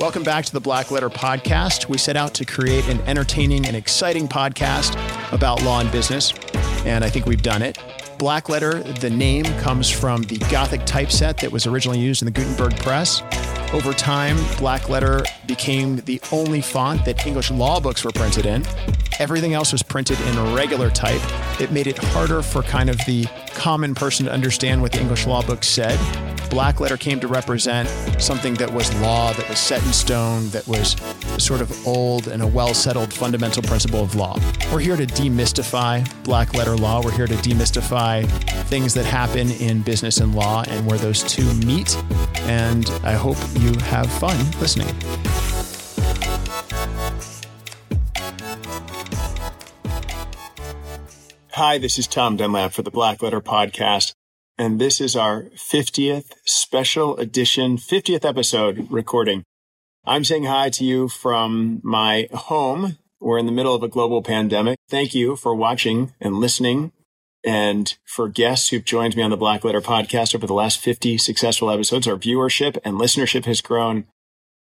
Welcome back to the Black Letter Podcast. We set out to create an entertaining and exciting podcast about law and business, and I think we've done it. Black Letter, the name comes from the Gothic typeset that was originally used in the Gutenberg press. Over time, Black Letter became the only font that English law books were printed in. Everything else was printed in regular type. It made it harder for kind of the common person to understand what the English law book said. Black letter came to represent something that was law, that was set in stone, that was sort of old and a well settled fundamental principle of law. We're here to demystify black letter law. We're here to demystify things that happen in business and law and where those two meet. And I hope you have fun listening. Hi, this is Tom Dunlap for the Black Letter Podcast. And this is our 50th special edition, 50th episode recording. I'm saying hi to you from my home. We're in the middle of a global pandemic. Thank you for watching and listening and for guests who've joined me on the Black Letter podcast over the last 50 successful episodes. Our viewership and listenership has grown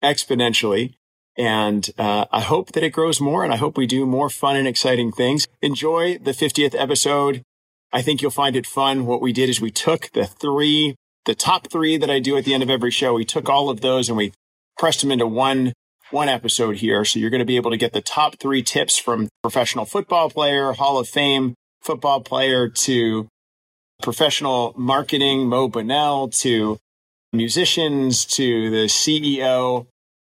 exponentially. And uh, I hope that it grows more and I hope we do more fun and exciting things. Enjoy the 50th episode. I think you'll find it fun. What we did is we took the three, the top three that I do at the end of every show. We took all of those and we pressed them into one, one episode here. So you're going to be able to get the top three tips from professional football player, Hall of Fame football player to professional marketing, Mo Bunnell to musicians to the CEO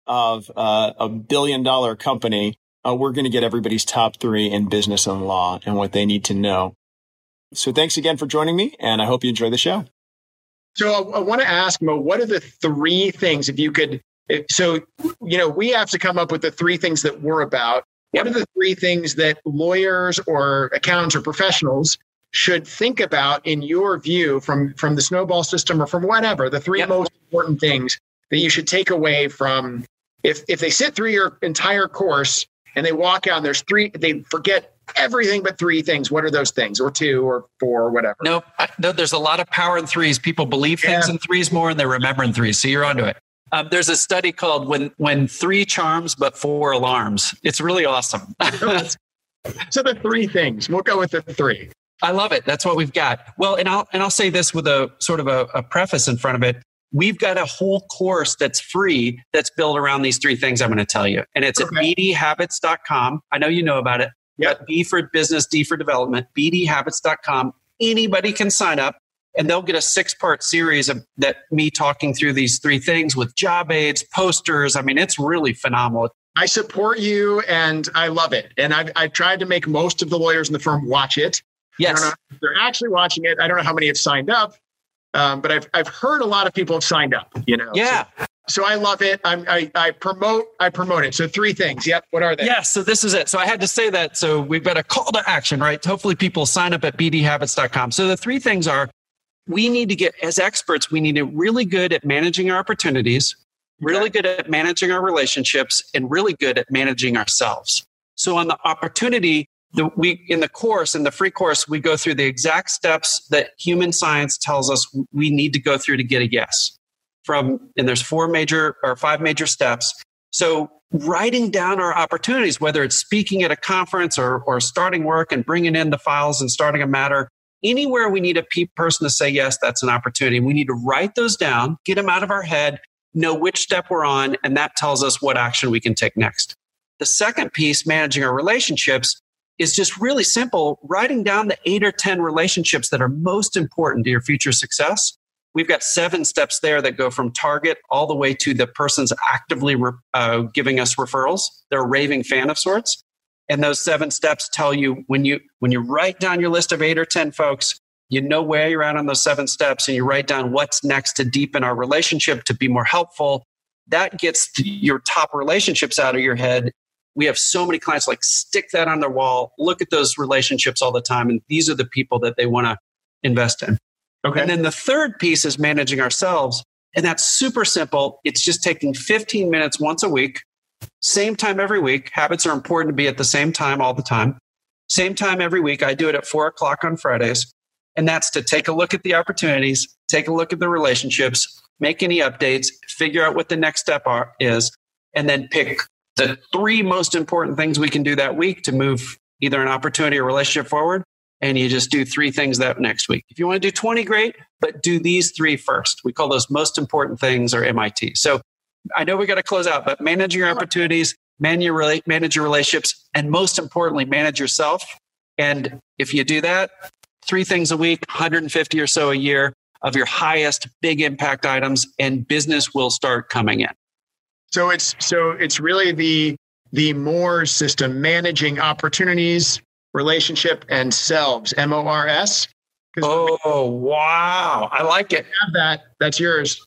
of uh, a billion dollar company, uh, we're going to get everybody's top three in business and law and what they need to know. So thanks again for joining me, and I hope you enjoy the show. So I, I want to ask Mo, what are the three things, if you could? If, so, you know, we have to come up with the three things that we're about. What are the three things that lawyers or accountants or professionals should think about in your view from from the snowball system or from whatever the three yep. most important things that you should take away from if if they sit through your entire course and they walk out and there's three they forget everything but three things what are those things or two or four or whatever no no there's a lot of power in threes people believe things yeah. in threes more and they remember in threes so you're onto it um, there's a study called when when three charms but four alarms it's really awesome so the three things we'll go with the three I love it. That's what we've got. Well, and I'll and I'll say this with a sort of a, a preface in front of it we've got a whole course that's free that's built around these three things I'm going to tell you. And it's okay. at bdhabits.com. I know you know about it. Yeah. B for business, D for development, bdhabits.com. Anybody can sign up and they'll get a six part series of that me talking through these three things with job aids, posters. I mean, it's really phenomenal. I support you and I love it. And I've, I've tried to make most of the lawyers in the firm watch it. Yes. they're actually watching it. I don't know how many have signed up. Um, but I've I've heard a lot of people have signed up. You know. Yeah. So, so I love it. I'm, I, I promote I promote it. So three things. Yep. What are they? Yeah. So this is it. So I had to say that. So we've got a call to action, right? Hopefully people sign up at bdhabits.com. So the three things are we need to get as experts, we need to really good at managing our opportunities, really good at managing our relationships, and really good at managing ourselves. So on the opportunity, the, we in the course in the free course we go through the exact steps that human science tells us we need to go through to get a yes from and there's four major or five major steps so writing down our opportunities whether it's speaking at a conference or, or starting work and bringing in the files and starting a matter anywhere we need a pe- person to say yes that's an opportunity we need to write those down get them out of our head know which step we're on and that tells us what action we can take next the second piece managing our relationships is just really simple writing down the eight or 10 relationships that are most important to your future success. We've got seven steps there that go from target all the way to the person's actively uh, giving us referrals. They're a raving fan of sorts. And those seven steps tell you when you when you write down your list of eight or 10 folks, you know where you're at on those seven steps and you write down what's next to deepen our relationship to be more helpful. That gets your top relationships out of your head we have so many clients like stick that on their wall, look at those relationships all the time. And these are the people that they want to invest in. Okay. And then the third piece is managing ourselves. And that's super simple. It's just taking 15 minutes once a week, same time every week. Habits are important to be at the same time all the time. Same time every week. I do it at four o'clock on Fridays. And that's to take a look at the opportunities, take a look at the relationships, make any updates, figure out what the next step are, is, and then pick the three most important things we can do that week to move either an opportunity or relationship forward. And you just do three things that next week. If you want to do 20, great, but do these three first. We call those most important things or MIT. So I know we got to close out, but manage your opportunities, manage your, manage your relationships, and most importantly, manage yourself. And if you do that, three things a week, 150 or so a year of your highest big impact items, and business will start coming in. So it's so it's really the the more system managing opportunities, relationship, and selves. M O R S. Oh wow! I like it. Have that. That's yours.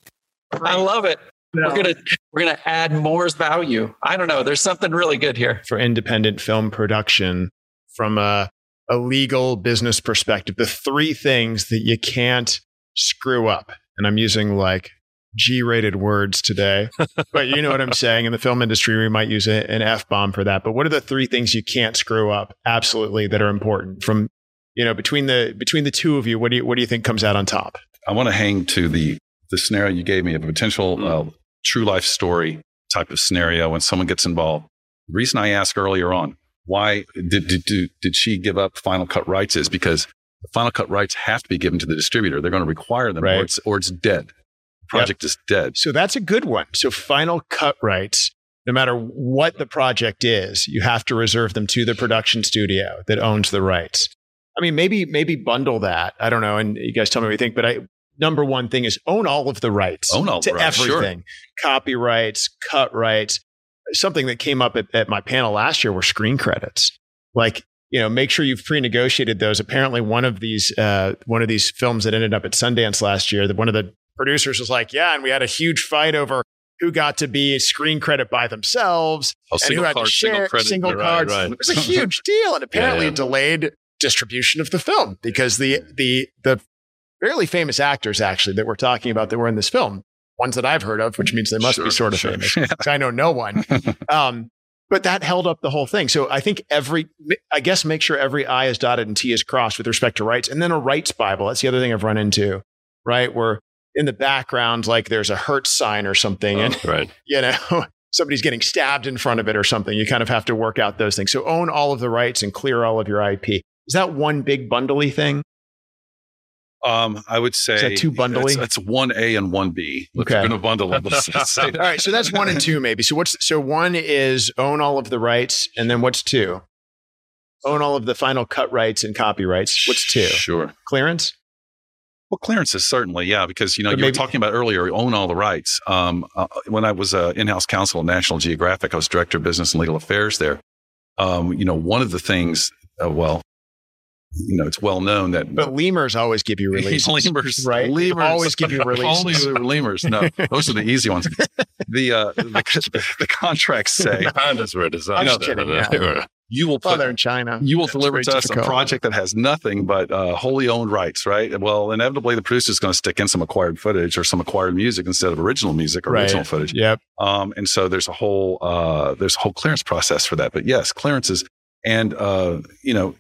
I love it. No. We're gonna we're gonna add Moore's value. I don't know. There's something really good here for independent film production from a a legal business perspective. The three things that you can't screw up, and I'm using like G rated words today, but you know what I'm saying. In the film industry, we might use a, an F bomb for that. But what are the three things you can't screw up absolutely that are important from, you know, between the, between the two of you, what do you, what do you think comes out on top? I want to hang to the, the scenario you gave me of a potential uh, true life story type of scenario when someone gets involved. The reason I asked earlier on, why did, did, did, did she give up final cut rights is because the final cut rights have to be given to the distributor. They're going to require them right. or, it's, or it's dead project yep. is dead. So that's a good one. So final cut rights, no matter what the project is, you have to reserve them to the production studio that owns the rights. I mean, maybe maybe bundle that. I don't know, and you guys tell me what you think. But I number one thing is own all of the rights. Own all to rights, everything, sure. copyrights, cut rights. Something that came up at, at my panel last year were screen credits. Like you know, make sure you've pre-negotiated those. Apparently, one of these uh, one of these films that ended up at Sundance last year, that one of the producers was like, yeah, and we had a huge fight over who got to be screen credit by themselves oh, and who had card, to share single, credit, single cards. Right, right. It was a huge deal, and apparently yeah, yeah. delayed distribution of the film because the the the fairly famous actors actually that we're talking about that were in this film, ones that I've heard of, which means they must sure, be sort of sure. famous. I know no one. Um, but that held up the whole thing. So I think every, I guess, make sure every I is dotted and T is crossed with respect to rights, and then a rights Bible. That's the other thing I've run into, right? Where in the background, like there's a Hertz sign or something. Oh, and, right. you know, somebody's getting stabbed in front of it or something. You kind of have to work out those things. So own all of the rights and clear all of your IP. Is that one big bundly thing? Um, I would say Is that too bundly. That's one A and one B. Okay, going to bundle them. all right, so that's one and two maybe. So what's so one is own all of the rights, and then what's two? Own all of the final cut rights and copyrights. What's two? Sure. Clearance. Well, clearances certainly, yeah, because you know but you maybe- were talking about earlier, own all the rights. Um, uh, when I was uh, in-house counsel at National Geographic, I was director of business and legal affairs there. Um, you know, one of the things, uh, well, you know, it's well known that. But lemurs always give you releases, lemurs, right? Lemurs always give you releases. Only lemurs. No, those are the easy ones. The uh, the, the contracts say. That's were designed. I'm just kidding. Yeah you will put, in China. You will deliver to us difficult. a project that has nothing but uh, wholly owned rights, right? Well, inevitably the producer is going to stick in some acquired footage or some acquired music instead of original music or right. original footage. Yep. Um, and so there's a whole uh, there's a whole clearance process for that. But yes, clearances and uh, you know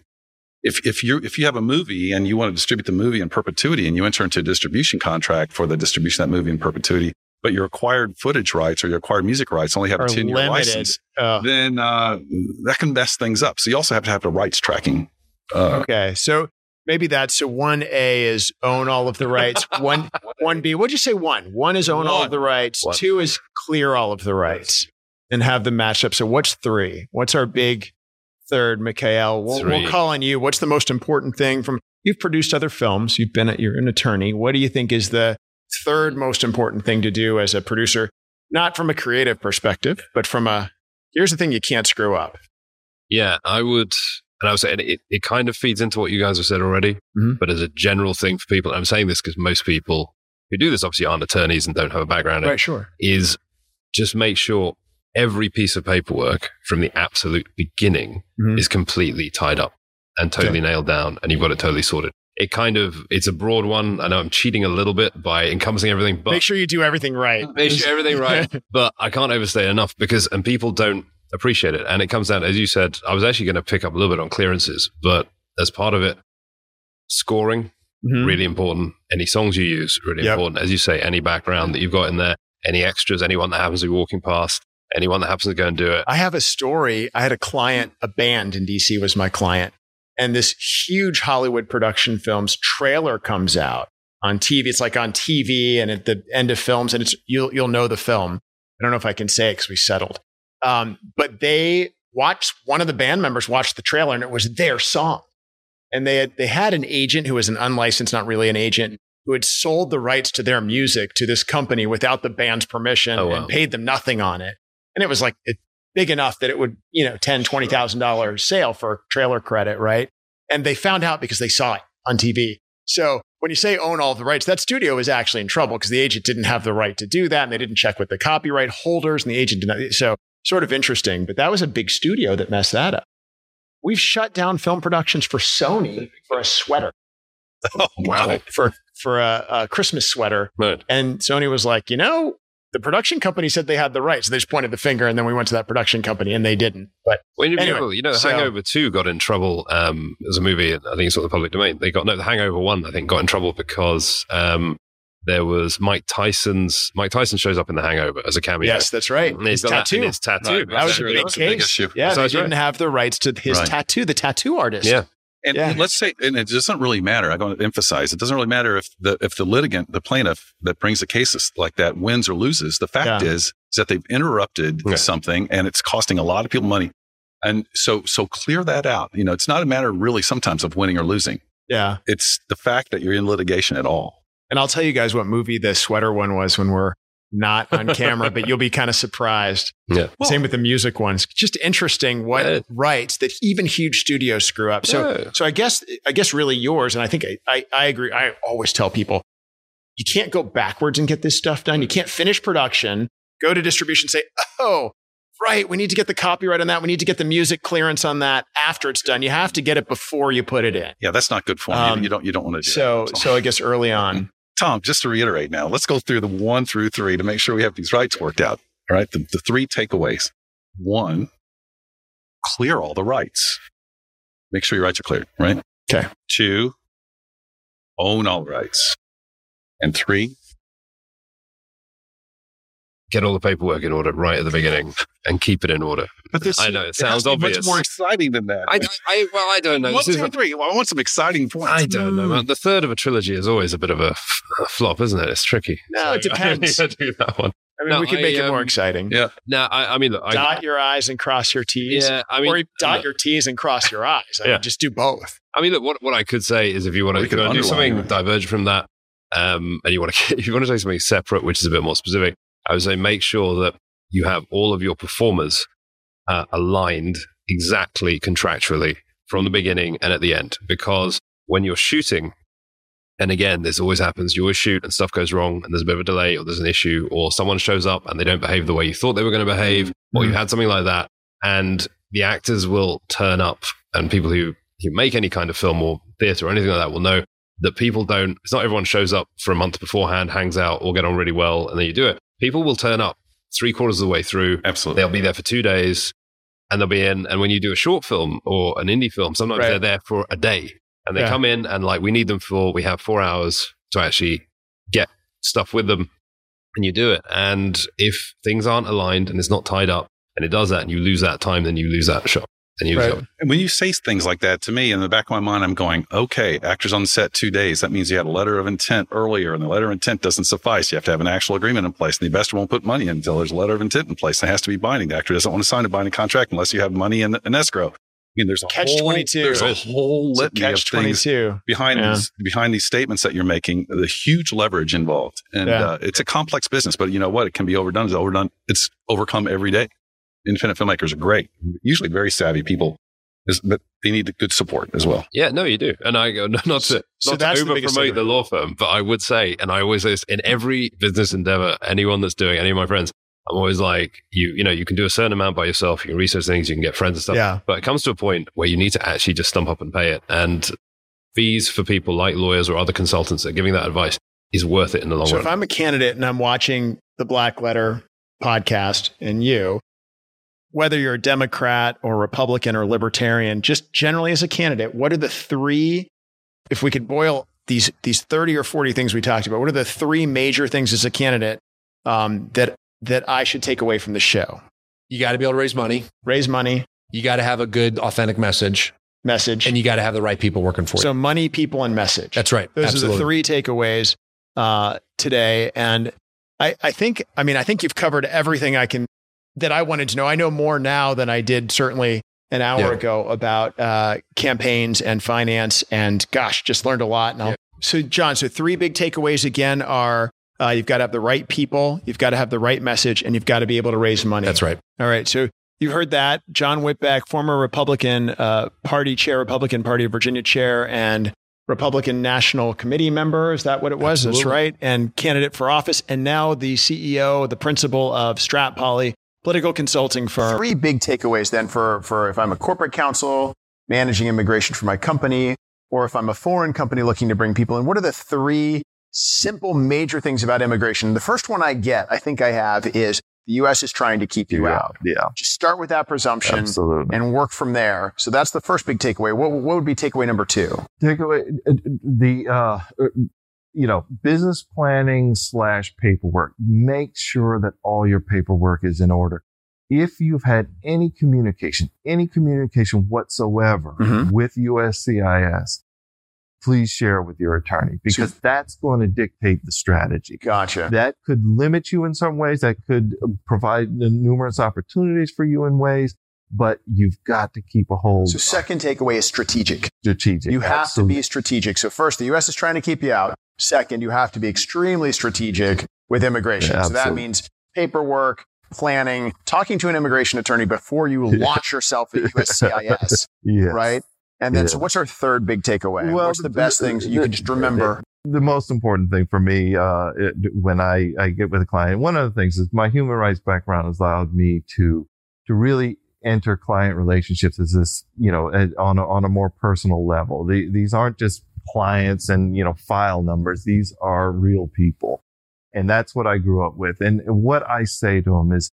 if if you if you have a movie and you want to distribute the movie in perpetuity and you enter into a distribution contract for the distribution of that movie in perpetuity, but your acquired footage rights or your acquired music rights only have a 10 year license, uh, then uh, that can mess things up. So you also have to have the rights tracking. Uh, okay. So maybe that's so 1A is own all of the rights. one, 1B, what'd you say? One. One is own one. all of the rights. One. Two is clear all of the rights and have the match up. So what's three? What's our big third, Mikhail? We'll, we'll call on you. What's the most important thing from you've produced other films? You've been, at, you're an attorney. What do you think is the third most important thing to do as a producer, not from a creative perspective, but from a here's the thing you can't screw up. Yeah, I would. And I was saying it, it kind of feeds into what you guys have said already, mm-hmm. but as a general thing for people, I'm saying this because most people who do this obviously aren't attorneys and don't have a background. Right, sure. Is just make sure every piece of paperwork from the absolute beginning mm-hmm. is completely tied up and totally nailed down and you've got it totally sorted it kind of it's a broad one. I know I'm cheating a little bit by encompassing everything, but make sure you do everything right. Make sure everything right. but I can't overstate enough because and people don't appreciate it. And it comes down, as you said, I was actually going to pick up a little bit on clearances, but as part of it, scoring mm-hmm. really important. Any songs you use really yep. important. As you say, any background that you've got in there, any extras, anyone that happens to be walking past, anyone that happens to go and do it. I have a story. I had a client, a band in DC was my client, and this huge Hollywood production films trailer comes out on TV. It's like on TV and at the end of films, and it's you'll you'll know the film. I don't know if I can say it because we settled. Um, but they watched one of the band members watched the trailer, and it was their song. And they had they had an agent who was an unlicensed, not really an agent, who had sold the rights to their music to this company without the band's permission Oh, wow. and paid them nothing on it. And it was like it, big enough that it would, you know, ten, twenty thousand dollars sale for trailer credit, right? And they found out because they saw it on TV. So when you say own all the rights, that studio is actually in trouble because the agent didn't have the right to do that, and they didn't check with the copyright holders, and the agent did not. So sort of interesting, but that was a big studio that messed that up. We've shut down film productions for Sony for a sweater, Oh, wow. for for a, a Christmas sweater, Right. and Sony was like, you know, the production company said they had the rights. They just pointed the finger, and then we went to that production company, and they didn't. But Well, you, Anyway, know, you know, so- Hangover 2 got in trouble um, as a movie. I think it's sort of the public domain. They got, no, The Hangover 1, I think, got in trouble because um, there was Mike Tyson's, Mike Tyson shows up in The Hangover as a cameo. yes, that's right. And he's His got that in tattoo. his tattoo. Right. That was a That big was a big case. issue. Yeah, they That's didn't have the rights to his Right. tattoo, the tattoo artist. Yeah. And Yeah. let's say, and it doesn't really matter. I'm going to emphasize it doesn't really matter if the if the litigant, the plaintiff that brings the cases like that wins or loses. The fact Yeah. is, is that they've interrupted Yeah. something, and it's costing a lot of people money. And so, so clear that out. You know, it's not a matter really sometimes of winning or losing. yeah. It's the fact that you're in litigation at all. And I'll tell you guys what movie the sweater one was when we're not on camera, but you'll be kind of surprised. Yeah. Same with the music ones. Just interesting what Yeah. rights that even huge studios screw up. So, Yeah. so I guess, I guess really yours, and I think I, I, I agree. I always tell people you can't go backwards and get this stuff done. You can't finish production, go to distribution, say, oh, right, we need to get the copyright on that. We need to get the music clearance on that after it's done. You have to get it before you put it in. Yeah, that's not good form. You- Um, you don't you don't want to do So, that. so I guess early on, Tom, just to reiterate now, let's go through the one through three to make sure we have these rights worked out. All right. The, the three takeaways. One, clear all the rights. Make sure your rights are cleared, right? Okay. Two, own all rights. And three, Get all the paperwork in order right at the beginning and keep it in order. but this I know, it sounds has to be obvious. Much more exciting than that. I, I, well, I don't know. one, This two, what- three. Well, I want some exciting points. I don't know. man. The third of a trilogy is always a bit of a, f- a flop, isn't it? It's tricky. No, it So I depends. need to do that one. I mean, No, we could I, make it more um, exciting. Yeah. No, I, I mean, look, I, dot your I's and cross your T's. yeah, I mean, or dot look, your T's and cross your I's. I Yeah. mean, just do both. I mean, look, what, what I could say is if you want to do something it. divergent from that, um, and you want to if you want to say something separate, which is a bit more specific, I would say make sure that you have all of your performers uh, aligned exactly contractually from the beginning and at the end, because when you're shooting, and again, this always happens. You always shoot and stuff goes wrong, and there's a bit of a delay, or there's an issue, or someone shows up and they don't behave the way you thought they were going to behave, or you Mhm. had something like that, and the actors will turn up, and people who who make any kind of film or theater or anything like that will know that people don't. It's not everyone shows up for a month beforehand, hangs out, or get on really well, and then you do it. People will turn up three quarters of the way through. Absolutely. They'll be there for two days, and they'll be in. And when you do a short film or an indie film, sometimes Right. they're there for a day, and they Yeah. come in and like we need them for. We have four hours to actually get stuff with them, and you do it. And if things aren't aligned and it's not tied up, and it does that, and you lose that time, then you lose that shot. And you Right. lose. And when you say things like that to me, in the back of my mind, I'm going, okay, actors on set two days. That means you had a letter of intent earlier, and the letter of intent doesn't suffice. You have to have an actual agreement in place. And the investor won't put money in until there's a letter of intent in place. It has to be binding. The actor doesn't want to sign a binding contract unless you have money in, in escrow. I mean, there's a Catch whole, 22. There's a whole It's a litany of catch things 22. behind Yeah. these behind these statements that you're making. The huge leverage involved, and Yeah. uh, it's a complex business. But you know what? It can be overdone. It's overdone. It's overcome every day. Independent filmmakers are great, usually very savvy people, but they need good support as well. Yeah, no, you do. And I go not to So not to that's the over promote the law firm, but I would say, and I always say this in every business endeavor, anyone that's doing any of my friends, I'm always like, you, you know, you can do a certain amount by yourself. You can research things, you can get friends and stuff. Yeah. But it comes to a point where you need to actually just stump up and pay it. And fees for people like lawyers or other consultants that are giving that advice is worth it in the long So run. So if I'm a candidate and I'm watching the Black Letter podcast and you, whether you're a Democrat or Republican or Libertarian, just generally as a candidate, what are the three, if we could boil these, these 30 or 40 things we talked about, what are the three major things as a candidate um, that, that I should take away from the show? You got to be able to raise money. Raise money. You got to have a good, authentic message. Message. And you got to have the right people working for you. So money, people, and message. That's right. Those Absolutely. are the three takeaways uh, today. And I, I think, I mean, I think you've covered everything I can that I wanted to know. I know more now than I did certainly an hour yeah. ago about uh, campaigns and finance. And gosh, just learned a lot. And yeah. So, John, so three big takeaways again are uh, you've got to have the right people, you've got to have the right message, and you've got to be able to raise money. That's right. All right. So you heard that. John Whitbeck, former Republican uh, Party chair, Republican Party of Virginia chair, and Republican National Committee member. Is that what it was? Absolutely. That's right. And candidate for office. And now the CEO, the principal of Strat Poly, political consulting firm. Three big takeaways then for, for if I'm a corporate counsel managing immigration for my company, or if I'm a foreign company looking to bring people in. What are the three simple major things about immigration? The first one I get, I think I have, is the U.S. is trying to keep you yeah, out. Yeah. Just start with that presumption Absolutely. and work from there. So that's the first big takeaway. What, what would be takeaway number two? Takeaway the uh, you know business planning slash paperwork. Make sure that all your paperwork is in order. If you've had any communication, any communication whatsoever mm-hmm. with USCIS, please share with your attorney because so, that's going to dictate the strategy. Gotcha. That could limit you in some ways. That could provide numerous opportunities for you in ways, but you've got to keep a hold. So second takeaway is strategic. Strategic. You have Absolutely. to be strategic. So first, the U.S. is trying to keep you out. Second, you have to be extremely strategic with immigration. Yeah, so that means paperwork, planning, talking to an immigration attorney before you launch yourself at USCIS. yes. Right? And then, Yeah. so what's our third big takeaway? Well, what's the best the- things you the- can just remember? the most important thing for me uh, it, when I, I get with a client, one of the things is my human rights background has allowed me to to really enter client relationships as this, you know, on a, on a more personal level. The, these aren't just clients and you know file numbers; these are real people, and that's what I grew up with. And what I say to them is,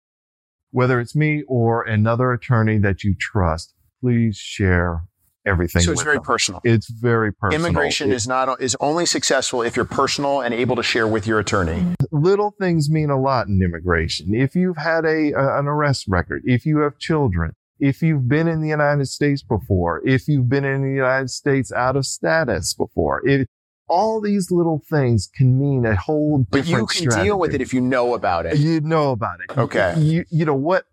whether it's me or another attorney that you trust, please share everything. So it's very them. personal. It's very personal. Immigration It- is not is only successful if you're personal and able to share with your attorney. little things mean a lot in immigration. If you've had a, a an arrest record, if you have children, if you've been in the United States before, if you've been in the United States out of status before, it, all these little things can mean a whole But you can deal with it if you know about it. You know about it. Okay. You, you know what?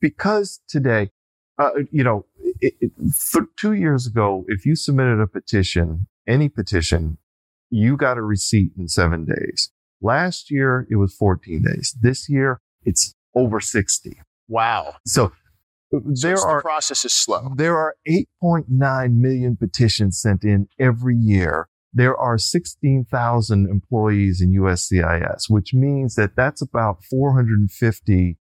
Because today, uh, you know, it, it, th- two years ago, if you submitted a petition, any petition, you got a receipt in seven days. Last year, it was 14 days. This year, it's over 60. Wow. So uh, So there the are process is slow. there are 8.9 million petitions sent in every year. There are 16,000 employees in USCIS, which means that that's about 450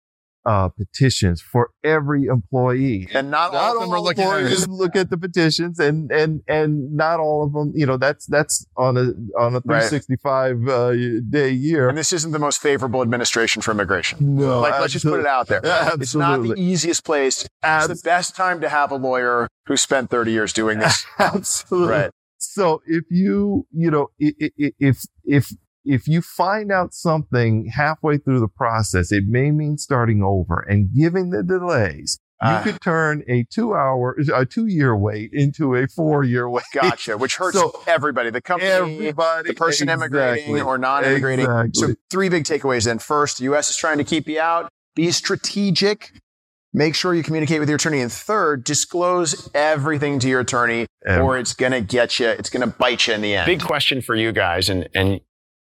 uh, petitions for every employee. And not, all of them are looking at employees it. look at the petitions, and and and not all of them. You know, that's that's on a on a Right. 365 uh, day year. And this isn't the most favorable administration for immigration. No, like, let's just put it out there. Absolutely. It's not the easiest place. It's the best time to have a lawyer who spent 30 years doing this. Absolutely. right. So if you, you know, i- i- i- if, if, if you find out something halfway through the process, it may mean starting over and given the delays, you Ah. could turn a two hour, a two year wait into a four year wait. Gotcha. Which hurts So- everybody. The company, Everybody, the person immigrating or non-immigrating. Exactly. So three big takeaways then. First, the U.S. is trying to keep you out. Be strategic. Make sure you communicate with your attorney. And third, disclose everything to your attorney or it's going to get you, it's going to bite you in the end. Big question for you guys and, and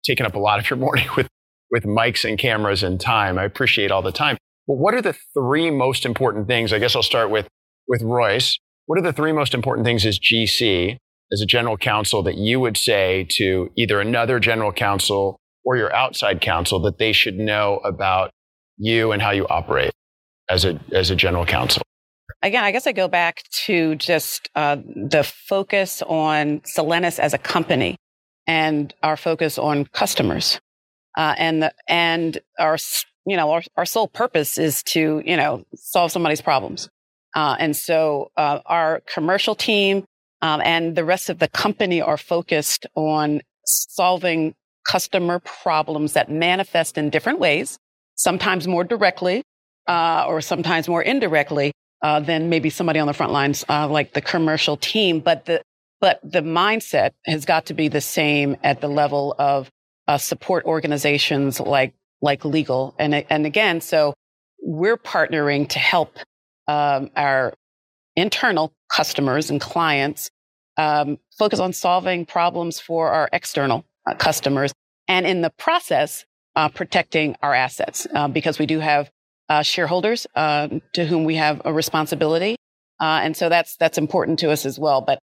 taking up a lot of your morning with, with mics and cameras and time. I appreciate all the time. But what are the three most important things? I guess I'll start with, with Royce. What are the three most important things as GC, as a general counsel that you would say to either another general counsel or your outside counsel that they should know about you and how you operate as a, as a general counsel? again, I guess I go back to just uh, the focus on Solenis as a company and our focus on customers, uh, and the, and our you know our, our sole purpose is to you know solve somebody's problems, uh, and so uh, our commercial team um, and the rest of the company are focused on solving customer problems that manifest in different ways, sometimes more directly, uh, or sometimes more indirectly uh, than maybe somebody on the front lines, uh, like the commercial team. But the but the mindset has got to be the same at the level of uh, support organizations like like legal. And and again, so we're partnering to help um, our internal customers and clients um, focus on solving problems for our external uh, customers, and in the process, uh, protecting our assets uh, because we do have uh, shareholders um, to whom we have a responsibility, uh, and so that's that's important to us as well. But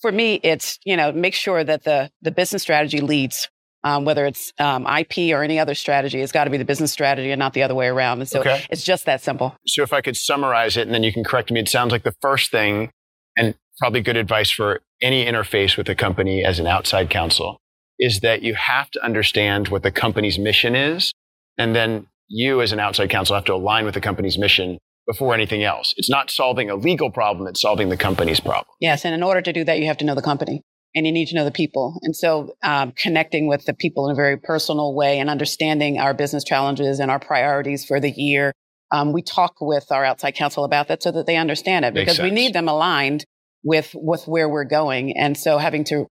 for me, it's you know make sure that the the business strategy leads. Um, whether it's um, IP or any other strategy, it's got to be the business strategy and not the other way around. And so Okay. it's just that simple. So if I could summarize it and then you can correct me, it sounds like the first thing and probably good advice for any interface with a company as an outside counsel is that you have to understand what the company's mission is. And then you as an outside counsel have to align with the company's mission before anything else. It's not solving a legal problem. It's solving the company's problem. Yes, and in order to do that, you have to know the company and you need to know the people. And so, um, connecting with the people in a very personal way and understanding our business challenges and our priorities for the year. Um, we talk with our outside counsel about that so that they understand it because we need them aligned with with where we're going. And so, having to,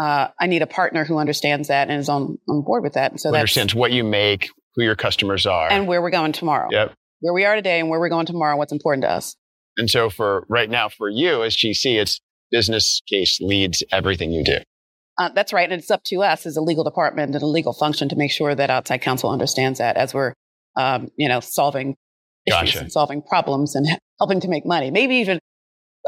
uh, I need a partner who understands that and is on on board with that. And so Who that's understands what you make, who your customers are. and where we're going tomorrow. Yep. Where we are today and where we're going tomorrow. What's important to us. And so for right now, for you as GC, it's business case leads everything you do. Uh, that's right. And it's up to us as a legal department and a legal function to make sure that outside counsel understands that as we're, um, you know, solving issues Gotcha. and solving problems and helping to make money. Maybe even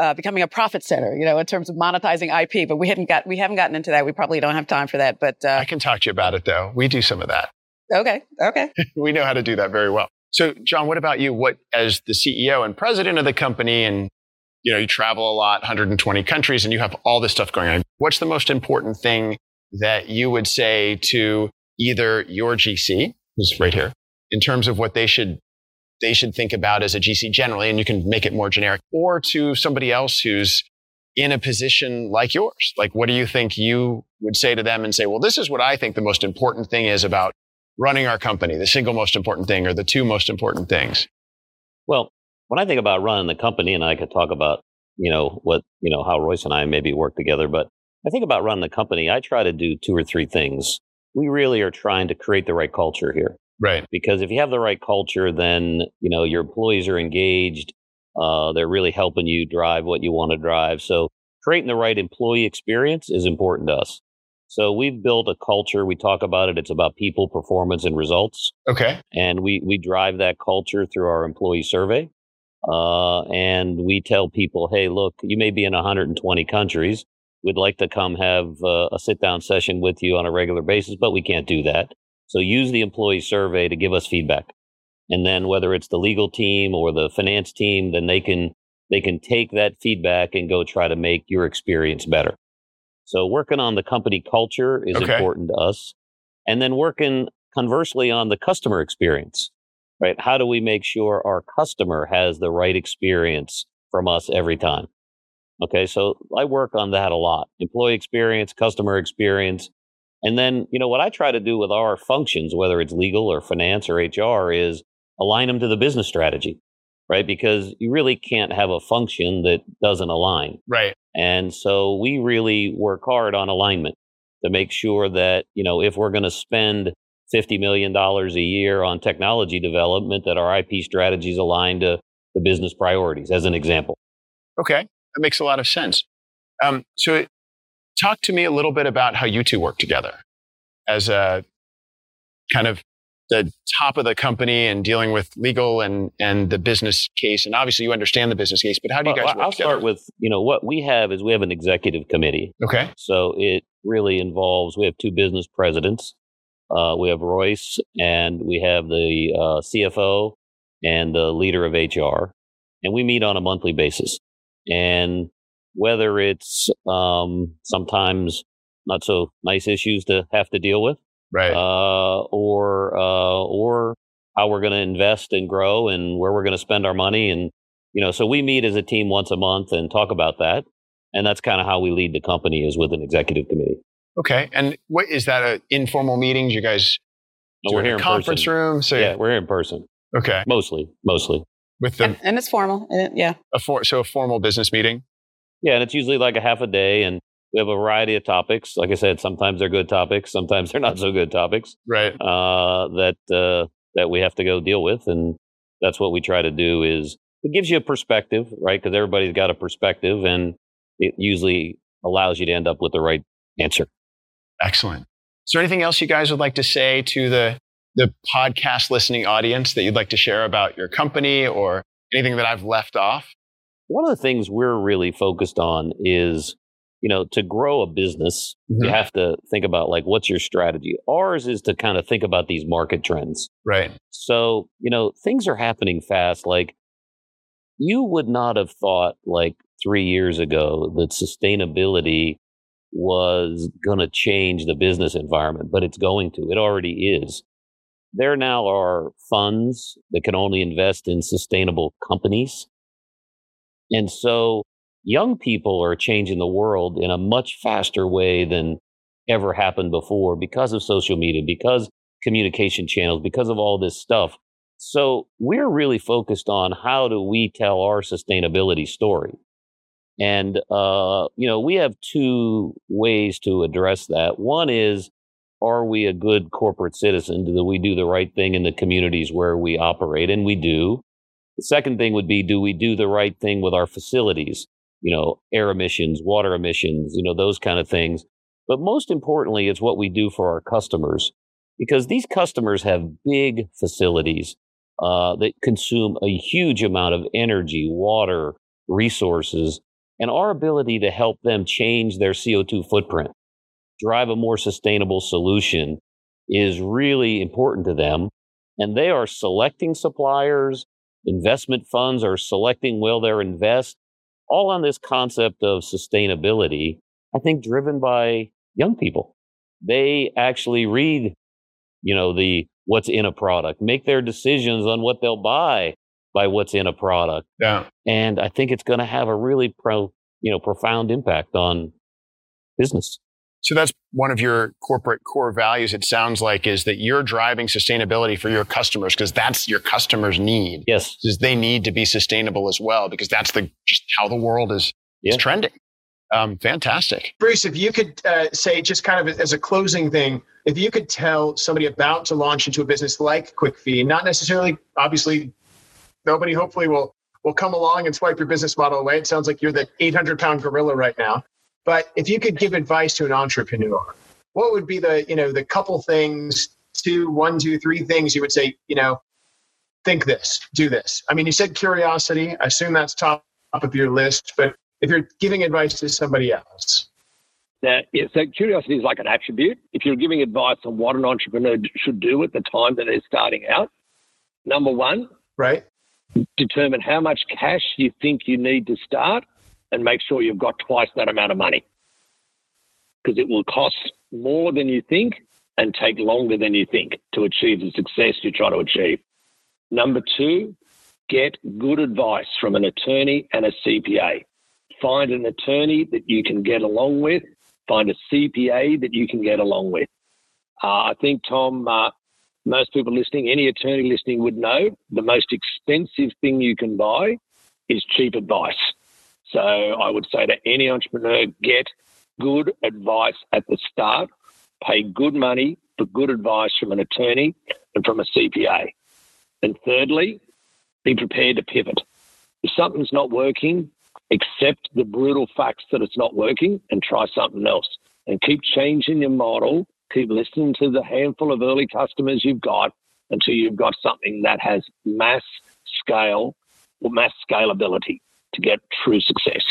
uh, becoming a profit center, you know, in terms of monetizing IP. But we hadn't got we haven't gotten into that. We probably don't have time for that. But uh, I can talk to you about it though. We do some of that. okay, okay. we know how to do that very well. So, John, what about you? What, as the CEO and president of the company, and you know, you travel a lot, 120 countries, and you have all this stuff going on. What's the most important thing that you would say to either your GC, who's right here, in terms of what they should they should think about as a GC generally, and you can make it more generic, or to somebody else who's in a position like yours? Like, what do you think you would say to them and say, well, this is what I think the most important thing is about running our company, the single most important thing or the two most important things? Well, when I think about running the company, and I could talk about, you know, what, you know, how Royce and I maybe work together, but I think about running the company, I try to do two or three things. We really are trying to create the right culture here Right. because if you have the right culture, then, you know, your employees are engaged. Uh, they're really helping you drive what you want to drive. So creating the right employee experience is important to us. So we've built a culture. We talk about it. It's about people, performance, and results Okay. and we we drive that culture through our employee survey. Uh, and we tell people, hey, look, you may be in 120 countries. We'd like to come have uh, a sit down session with you on a regular basis, but we can't do that. So use the employee survey to give us feedback. And then whether it's the legal team or the finance team, then they can they can take that feedback and go try to make your experience better. So working on the company culture is Okay. important to us. And then working conversely on the customer experience, right? How do we make sure our customer has the right experience from us every time? Okay. So I work on that a lot. Employee experience, customer experience. And then, you know, what I try to do with our functions, whether it's legal or finance or HR is align them to the business strategy, right? Because you really can't have a function that doesn't align. Right. And so we really work hard on alignment to make sure that, you know, if we're going to spend $50 million a year on technology development, that our IP strategies align to the business priorities, as an example. Okay. That makes a lot of sense. Um, so, talk to me a little bit about how you two work together as a kind of the top of the company and dealing with legal and, and the business case. And obviously, you understand the business case, but how do you Well, guys work I'll together? start with, you know, what we have is we have an executive committee. okay. So it really involves, we have two business presidents. Uh, we have Royce and we have the uh, CFO and the leader of HR. And we meet on a monthly basis. And whether it's um, sometimes not so nice issues to have to deal with, Right. uh, or uh, or how we're going to invest and grow and where we're going to spend our money and you know so we meet as a team once a month and talk about that and that's kind of how we lead the company is with an executive committee okay. And what is that? A informal meetings? You guys No, we're here in conference person. room. So yeah we're here in person Okay. Mostly, mostly. With the and, and it's formal. Yeah. a for, so a formal business meeting. Yeah, and it's usually like a half a day, and we have a variety of topics. Like I said, sometimes they're good topics, sometimes they're not so good topics Right. uh, that uh, that we have to go deal with, and that's what we try to do. Is it gives you a perspective, right? Because everybody's got a perspective, and it usually allows you to end up with the right answer. Excellent. Is there anything else you guys would like to say to the the podcast listening audience that you'd like to share about your company or anything that I've left off? One of the things we're really focused on is, you know, to grow a business, you Mhm. have to think about like what's your strategy. Ours is to kind of think about these market trends. Right. So, you know, things are happening fast. Like you would not have thought like three years ago that sustainability was going to change the business environment, but it's going to. It already is. There now are funds that can only invest in sustainable companies. And so young people are changing the world in a much faster way than ever happened before because of social media, because communication channels, because of all this stuff. So we're really focused on how do we tell our sustainability story. And, uh, you know, we have two ways to address that. One is, are we a good corporate citizen? Do we do the right thing in the communities where we operate? And we do. The second thing would be, do we do the right thing with our facilities? You know, air emissions, water emissions, you know, those kind of things. But most importantly, it's what we do for our customers because these customers have big facilities uh, that consume a huge amount of energy, water, resources, and our ability to help them change their CO2 footprint, drive a more sustainable solution is really important to them. And they are selecting suppliers, investment funds are selecting will they invest, all on this concept of sustainability, I think driven by young people. They actually read, you know, the what's in a product, make their decisions on what they'll buy by what's in a product. Yeah. And I think it's going to have a really pro, you know, profound impact on business. So that's one of your corporate core values. It sounds like is that you're driving sustainability for your customers because that's your customers' need. Yes. Is they need to be sustainable as well because that's the just how the world is Yeah. is trending. Um, fantastic. Bruce, if you could uh, say, just kind of as a closing thing, if you could tell somebody about to launch into a business like QuickFee, not necessarily, obviously, nobody hopefully will will come along and swipe your business model away. It sounds like you're the 800 pound gorilla right now. But if you could give advice to an entrepreneur, what would be the you know the couple things, two, one, two, three things you would say, you know, think this, do this. I mean, you said curiosity. I assume that's top of your list, but if you're giving advice to somebody else, That yeah, so curiosity is like an attribute. If you're giving advice on what an entrepreneur should do at the time that they're starting out, number one, right? determine how much cash you think you need to start and make sure you've got twice that amount of money. Because it will cost more than you think and take longer than you think to achieve the success you're trying to achieve. Number two, get good advice from an attorney and a CPA. Find an attorney that you can get along with, find a CPA that you can get along with. Uh, I think, Tom, uh, most people listening, any attorney listening would know the most expensive thing you can buy is cheap advice. So I would say to any entrepreneur, get good advice at the start, pay good money for good advice from an attorney and from a CPA. And thirdly, be prepared to pivot. If something's not working, accept the brutal facts that it's not working and try something else. And keep changing your model, keep listening to the handful of early customers you've got until you've got something that has mass scale or mass scalability to get true success.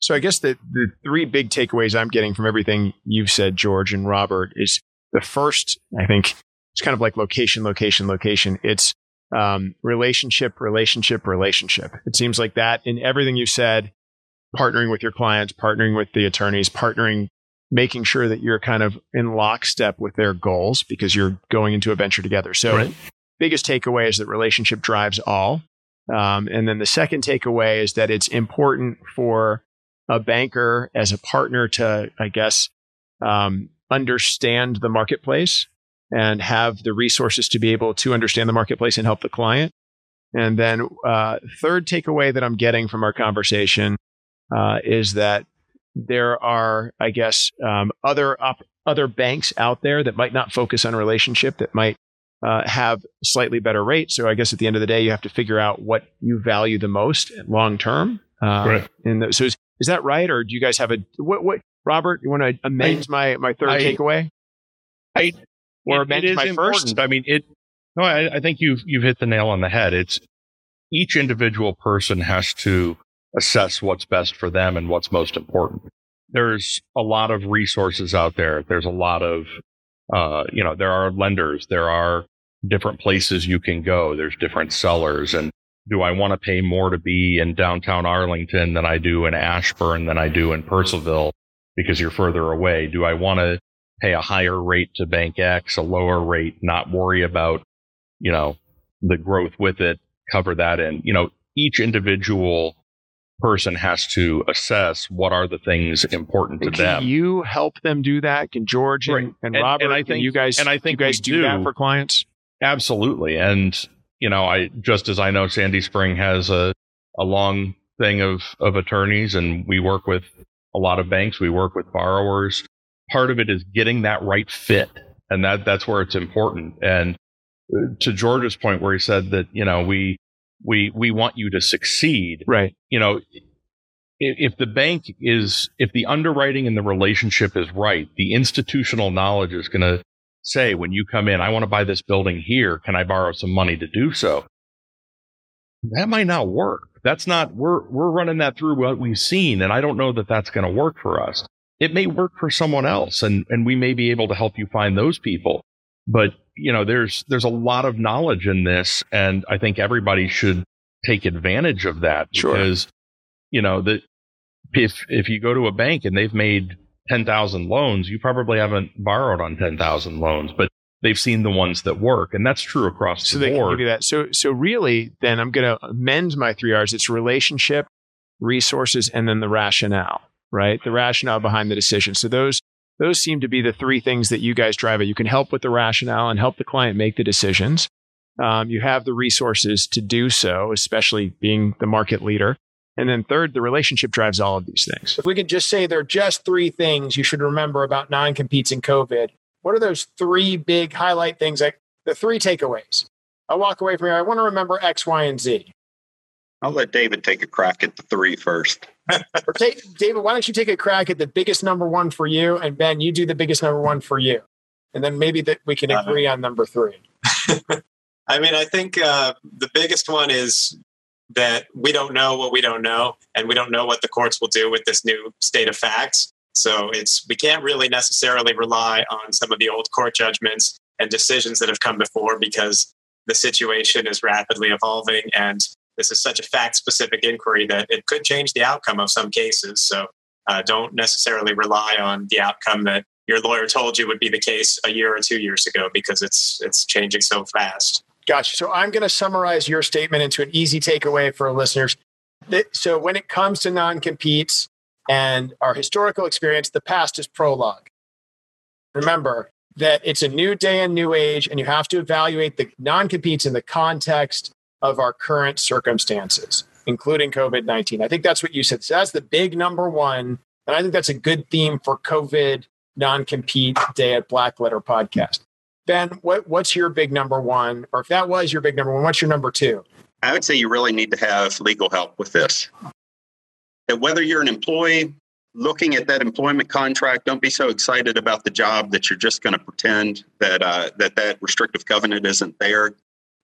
So I guess the, the three big takeaways I'm getting from everything you've said, George and Robert, is the first, I think it's kind of like location, location, location. It's um, relationship, relationship, relationship. It seems like that in everything you said, partnering with your clients, partnering with the attorneys, partnering, making sure that you're kind of in lockstep with their goals because you're going into a venture together. So Right. biggest takeaway is that relationship drives all. Um, and then the second takeaway is that it's important for a banker as a partner to, I guess, um, understand the marketplace and have the resources to be able to understand the marketplace and help the client. And then, uh, third takeaway that I'm getting from our conversation uh, is that there are, I guess, um, other op- other banks out there that might not focus on relationship that might uh, have slightly better rates. So I guess at the end of the day, you have to figure out what you value the most long term. Uh, Right. And the, so is, is that right, or do you guys have a what? What Robert, you want to amend my my third I- takeaway? I- or it- amend it my important. first? I mean, it. No, I, I think you've you've hit the nail on the head. It's each individual person has to assess what's best for them and what's most important. There's a lot of resources out there. There's a lot of, uh, you know, there are lenders. There are different places you can go. There's different sellers. And do I want to pay more to be in downtown Arlington than I do in Ashburn than I do in Purcellville because you're further away? Do I want to pay a higher rate to bank X, a lower rate, not worry about, you know, the growth with it, cover that in, you know, each individual person has to assess what are the things important to them. you help them do that? Can George and, Right. and And- Robert and I think- you guys and I think you guys we do, that for clients? Absolutely. And, you know, I just as I know Sandy Spring has a, a long thing of, of attorneys and we work with a lot of banks, we work with borrowers. Part of it is getting that right fit. And that that's where it's important. And uh, to George's point where he said that, you know, we we we want you to succeed. Right. You know, if, if the bank is if the underwriting and the relationship is right, the institutional knowledge is going to say when you come in, I want to buy this building here. Can I borrow some money to do so? That might not work. That's not, we're, we're running that through what we've seen. And I don't know that that's going to work for us. It may work for someone else and, and we may be able to help you find those people. But, you know, there's, there's a lot of knowledge in this. And I think everybody should take advantage of that Sure. because, you know, that if, if you go to a bank and they've made 10,000 loans, you probably haven't borrowed on 10,000 loans, but they've seen the ones that work. And that's true across so the they can board. give you that. So so really, then I'm going to amend my three R's. It's relationship, resources, and then the rationale. Right, the rationale behind the decision. So those those seem to be the three things that you guys drive at. You can help with the rationale and help the client make the decisions. Um, you have the resources to do so, especially being the market leader. And then third, the relationship drives all of these things. If we could just say there are just three things you should remember about non competes in COVID, what are those three big highlight things? Like the three takeaways. I walk away from here. I want to remember X, Y, and Z. I'll let David take a crack at the three first. or take David, why don't you take a crack at the biggest number one for you, and Ben, you do the biggest number one for you, and then maybe that we can Uh-huh. agree on number three. I mean, I think uh, the biggest one is that we don't know what we don't know, and we don't know what the courts will do with this new state of facts. So it's we can't really necessarily rely on some of the old court judgments and decisions that have come before because the situation is rapidly evolving, and this is such a fact-specific inquiry that it could change the outcome of some cases. So uh, don't necessarily rely on the outcome that your lawyer told you would be the case a year or two years ago because it's it's changing so fast. Gotcha. So I'm going to summarize your statement into an easy takeaway for listeners. So when it comes to non-competes and our historical experience, the past is prologue. Remember that it's a new day and new age, and you have to evaluate the non-competes in the context of our current circumstances, including COVID-19. I think that's what you said. So that's the big number one. And I think that's a good theme for COVID non-compete day at Black Letter Podcast. Ben, what, what's your big number one? Or if that was your big number one, what's your number two? I would say you really need to have legal help with this. That whether you're an employee looking at that employment contract, don't be so excited about the job that you're just going to pretend that uh, that that restrictive covenant isn't there.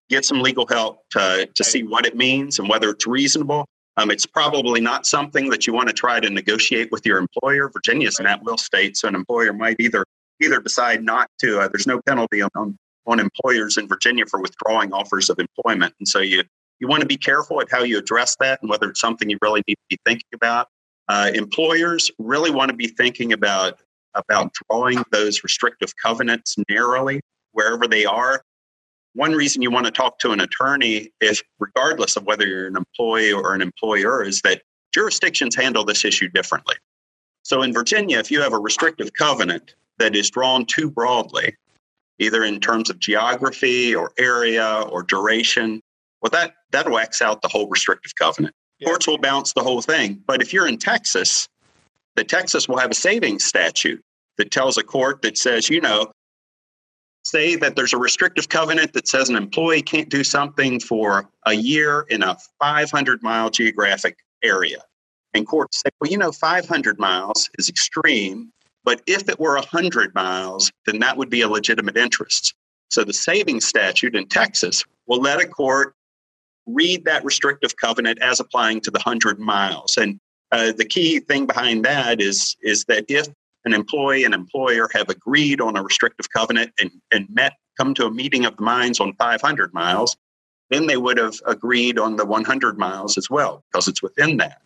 Get some legal help to to see what it means and whether it's reasonable. Um, it's probably not something that you want to try to negotiate with your employer. Virginia is an at-will state, so an employer might either either decide not to. Uh, there's no penalty on, on employers in Virginia for withdrawing offers of employment, and so you you want to be careful at how you address that and whether it's something you really need to be thinking about. Uh, employers really want to be thinking about about drawing those restrictive covenants narrowly wherever they are. One reason you want to talk to an attorney is, regardless of whether you're an employee or an employer, is that jurisdictions handle this issue differently. So in Virginia, if you have a restrictive covenant that is drawn too broadly, either in terms of geography or area or duration, Well, that that'll X out the whole restrictive covenant. Courts will bounce the whole thing. But if you're in Texas, the Texas will have a savings statute that tells a court that says, you know, say that there's a restrictive covenant that says an employee can't do something for a year in a 500 mile geographic area. And courts say, well, you know, 500 miles is extreme, but if it were 100 miles, then that would be a legitimate interest. So the savings statute in Texas will let a court read that restrictive covenant as applying to the 100 miles. And uh, the key thing behind that is, is that if an employee and employer have agreed on a restrictive covenant and, and met, come to a meeting of the minds on 500 miles, then they would have agreed on the 100 miles as well because it's within that.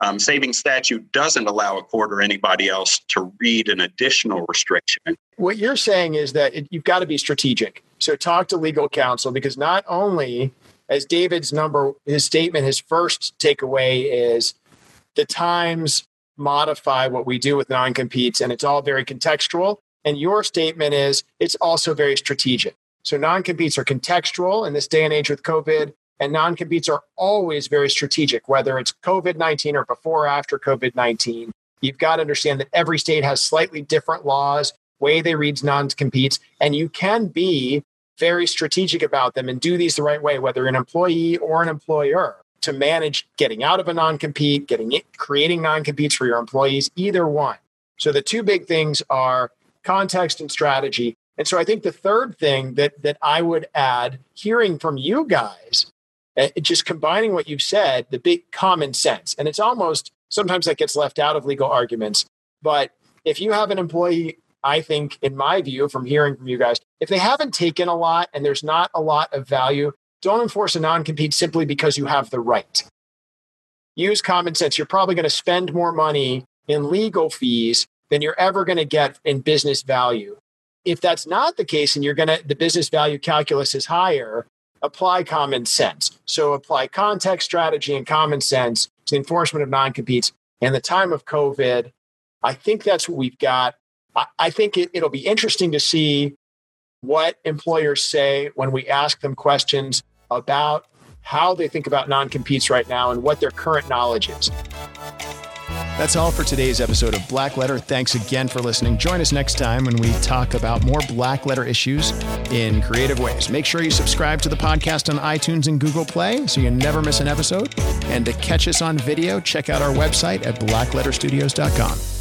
Um, saving statute doesn't allow a court or anybody else to read an additional restriction. What you're saying is that it, you've got to be strategic. So talk to legal counsel because not only, as David's number, his statement, his first takeaway is the times modify what we do with non competes, and it's all very contextual. And your statement is it's also very strategic. So non competes are contextual in this day and age with COVID, and non competes are always very strategic, whether it's COVID 19 or before or after COVID 19. You've got to understand that every state has slightly different laws, way they read non competes, and you can be very strategic about them and do these the right way, whether an employee or an employer to manage getting out of a non-compete, getting it, creating non-competes for your employees, either one. So the two big things are context and strategy. And so I think the third thing that that I would add, hearing from you guys, uh, just combining what you've said, the big common sense, and it's almost sometimes that gets left out of legal arguments. But if you have an employee, I think, in my view, from hearing from you guys, if they haven't taken a lot and there's not a lot of value, don't enforce a non compete simply because you have the right. Use common sense. You're probably going to spend more money in legal fees than you're ever going to get in business value. If that's not the case and you're going to, the business value calculus is higher, apply common sense. So apply context, strategy, and common sense to enforcement of non competes. In the time of COVID, I think that's what we've got. I, think it, it'll be interesting to see what employers say when we ask them questions about how they think about non competes right now and what their current knowledge is. That's all for today's episode of Black Letter. Thanks again for listening. Join us next time when we talk about more Black Letter issues in creative ways. Make sure you subscribe to the podcast on iTunes and Google Play so you never miss an episode. And to catch us on video, check out our website at blackletterstudios.com.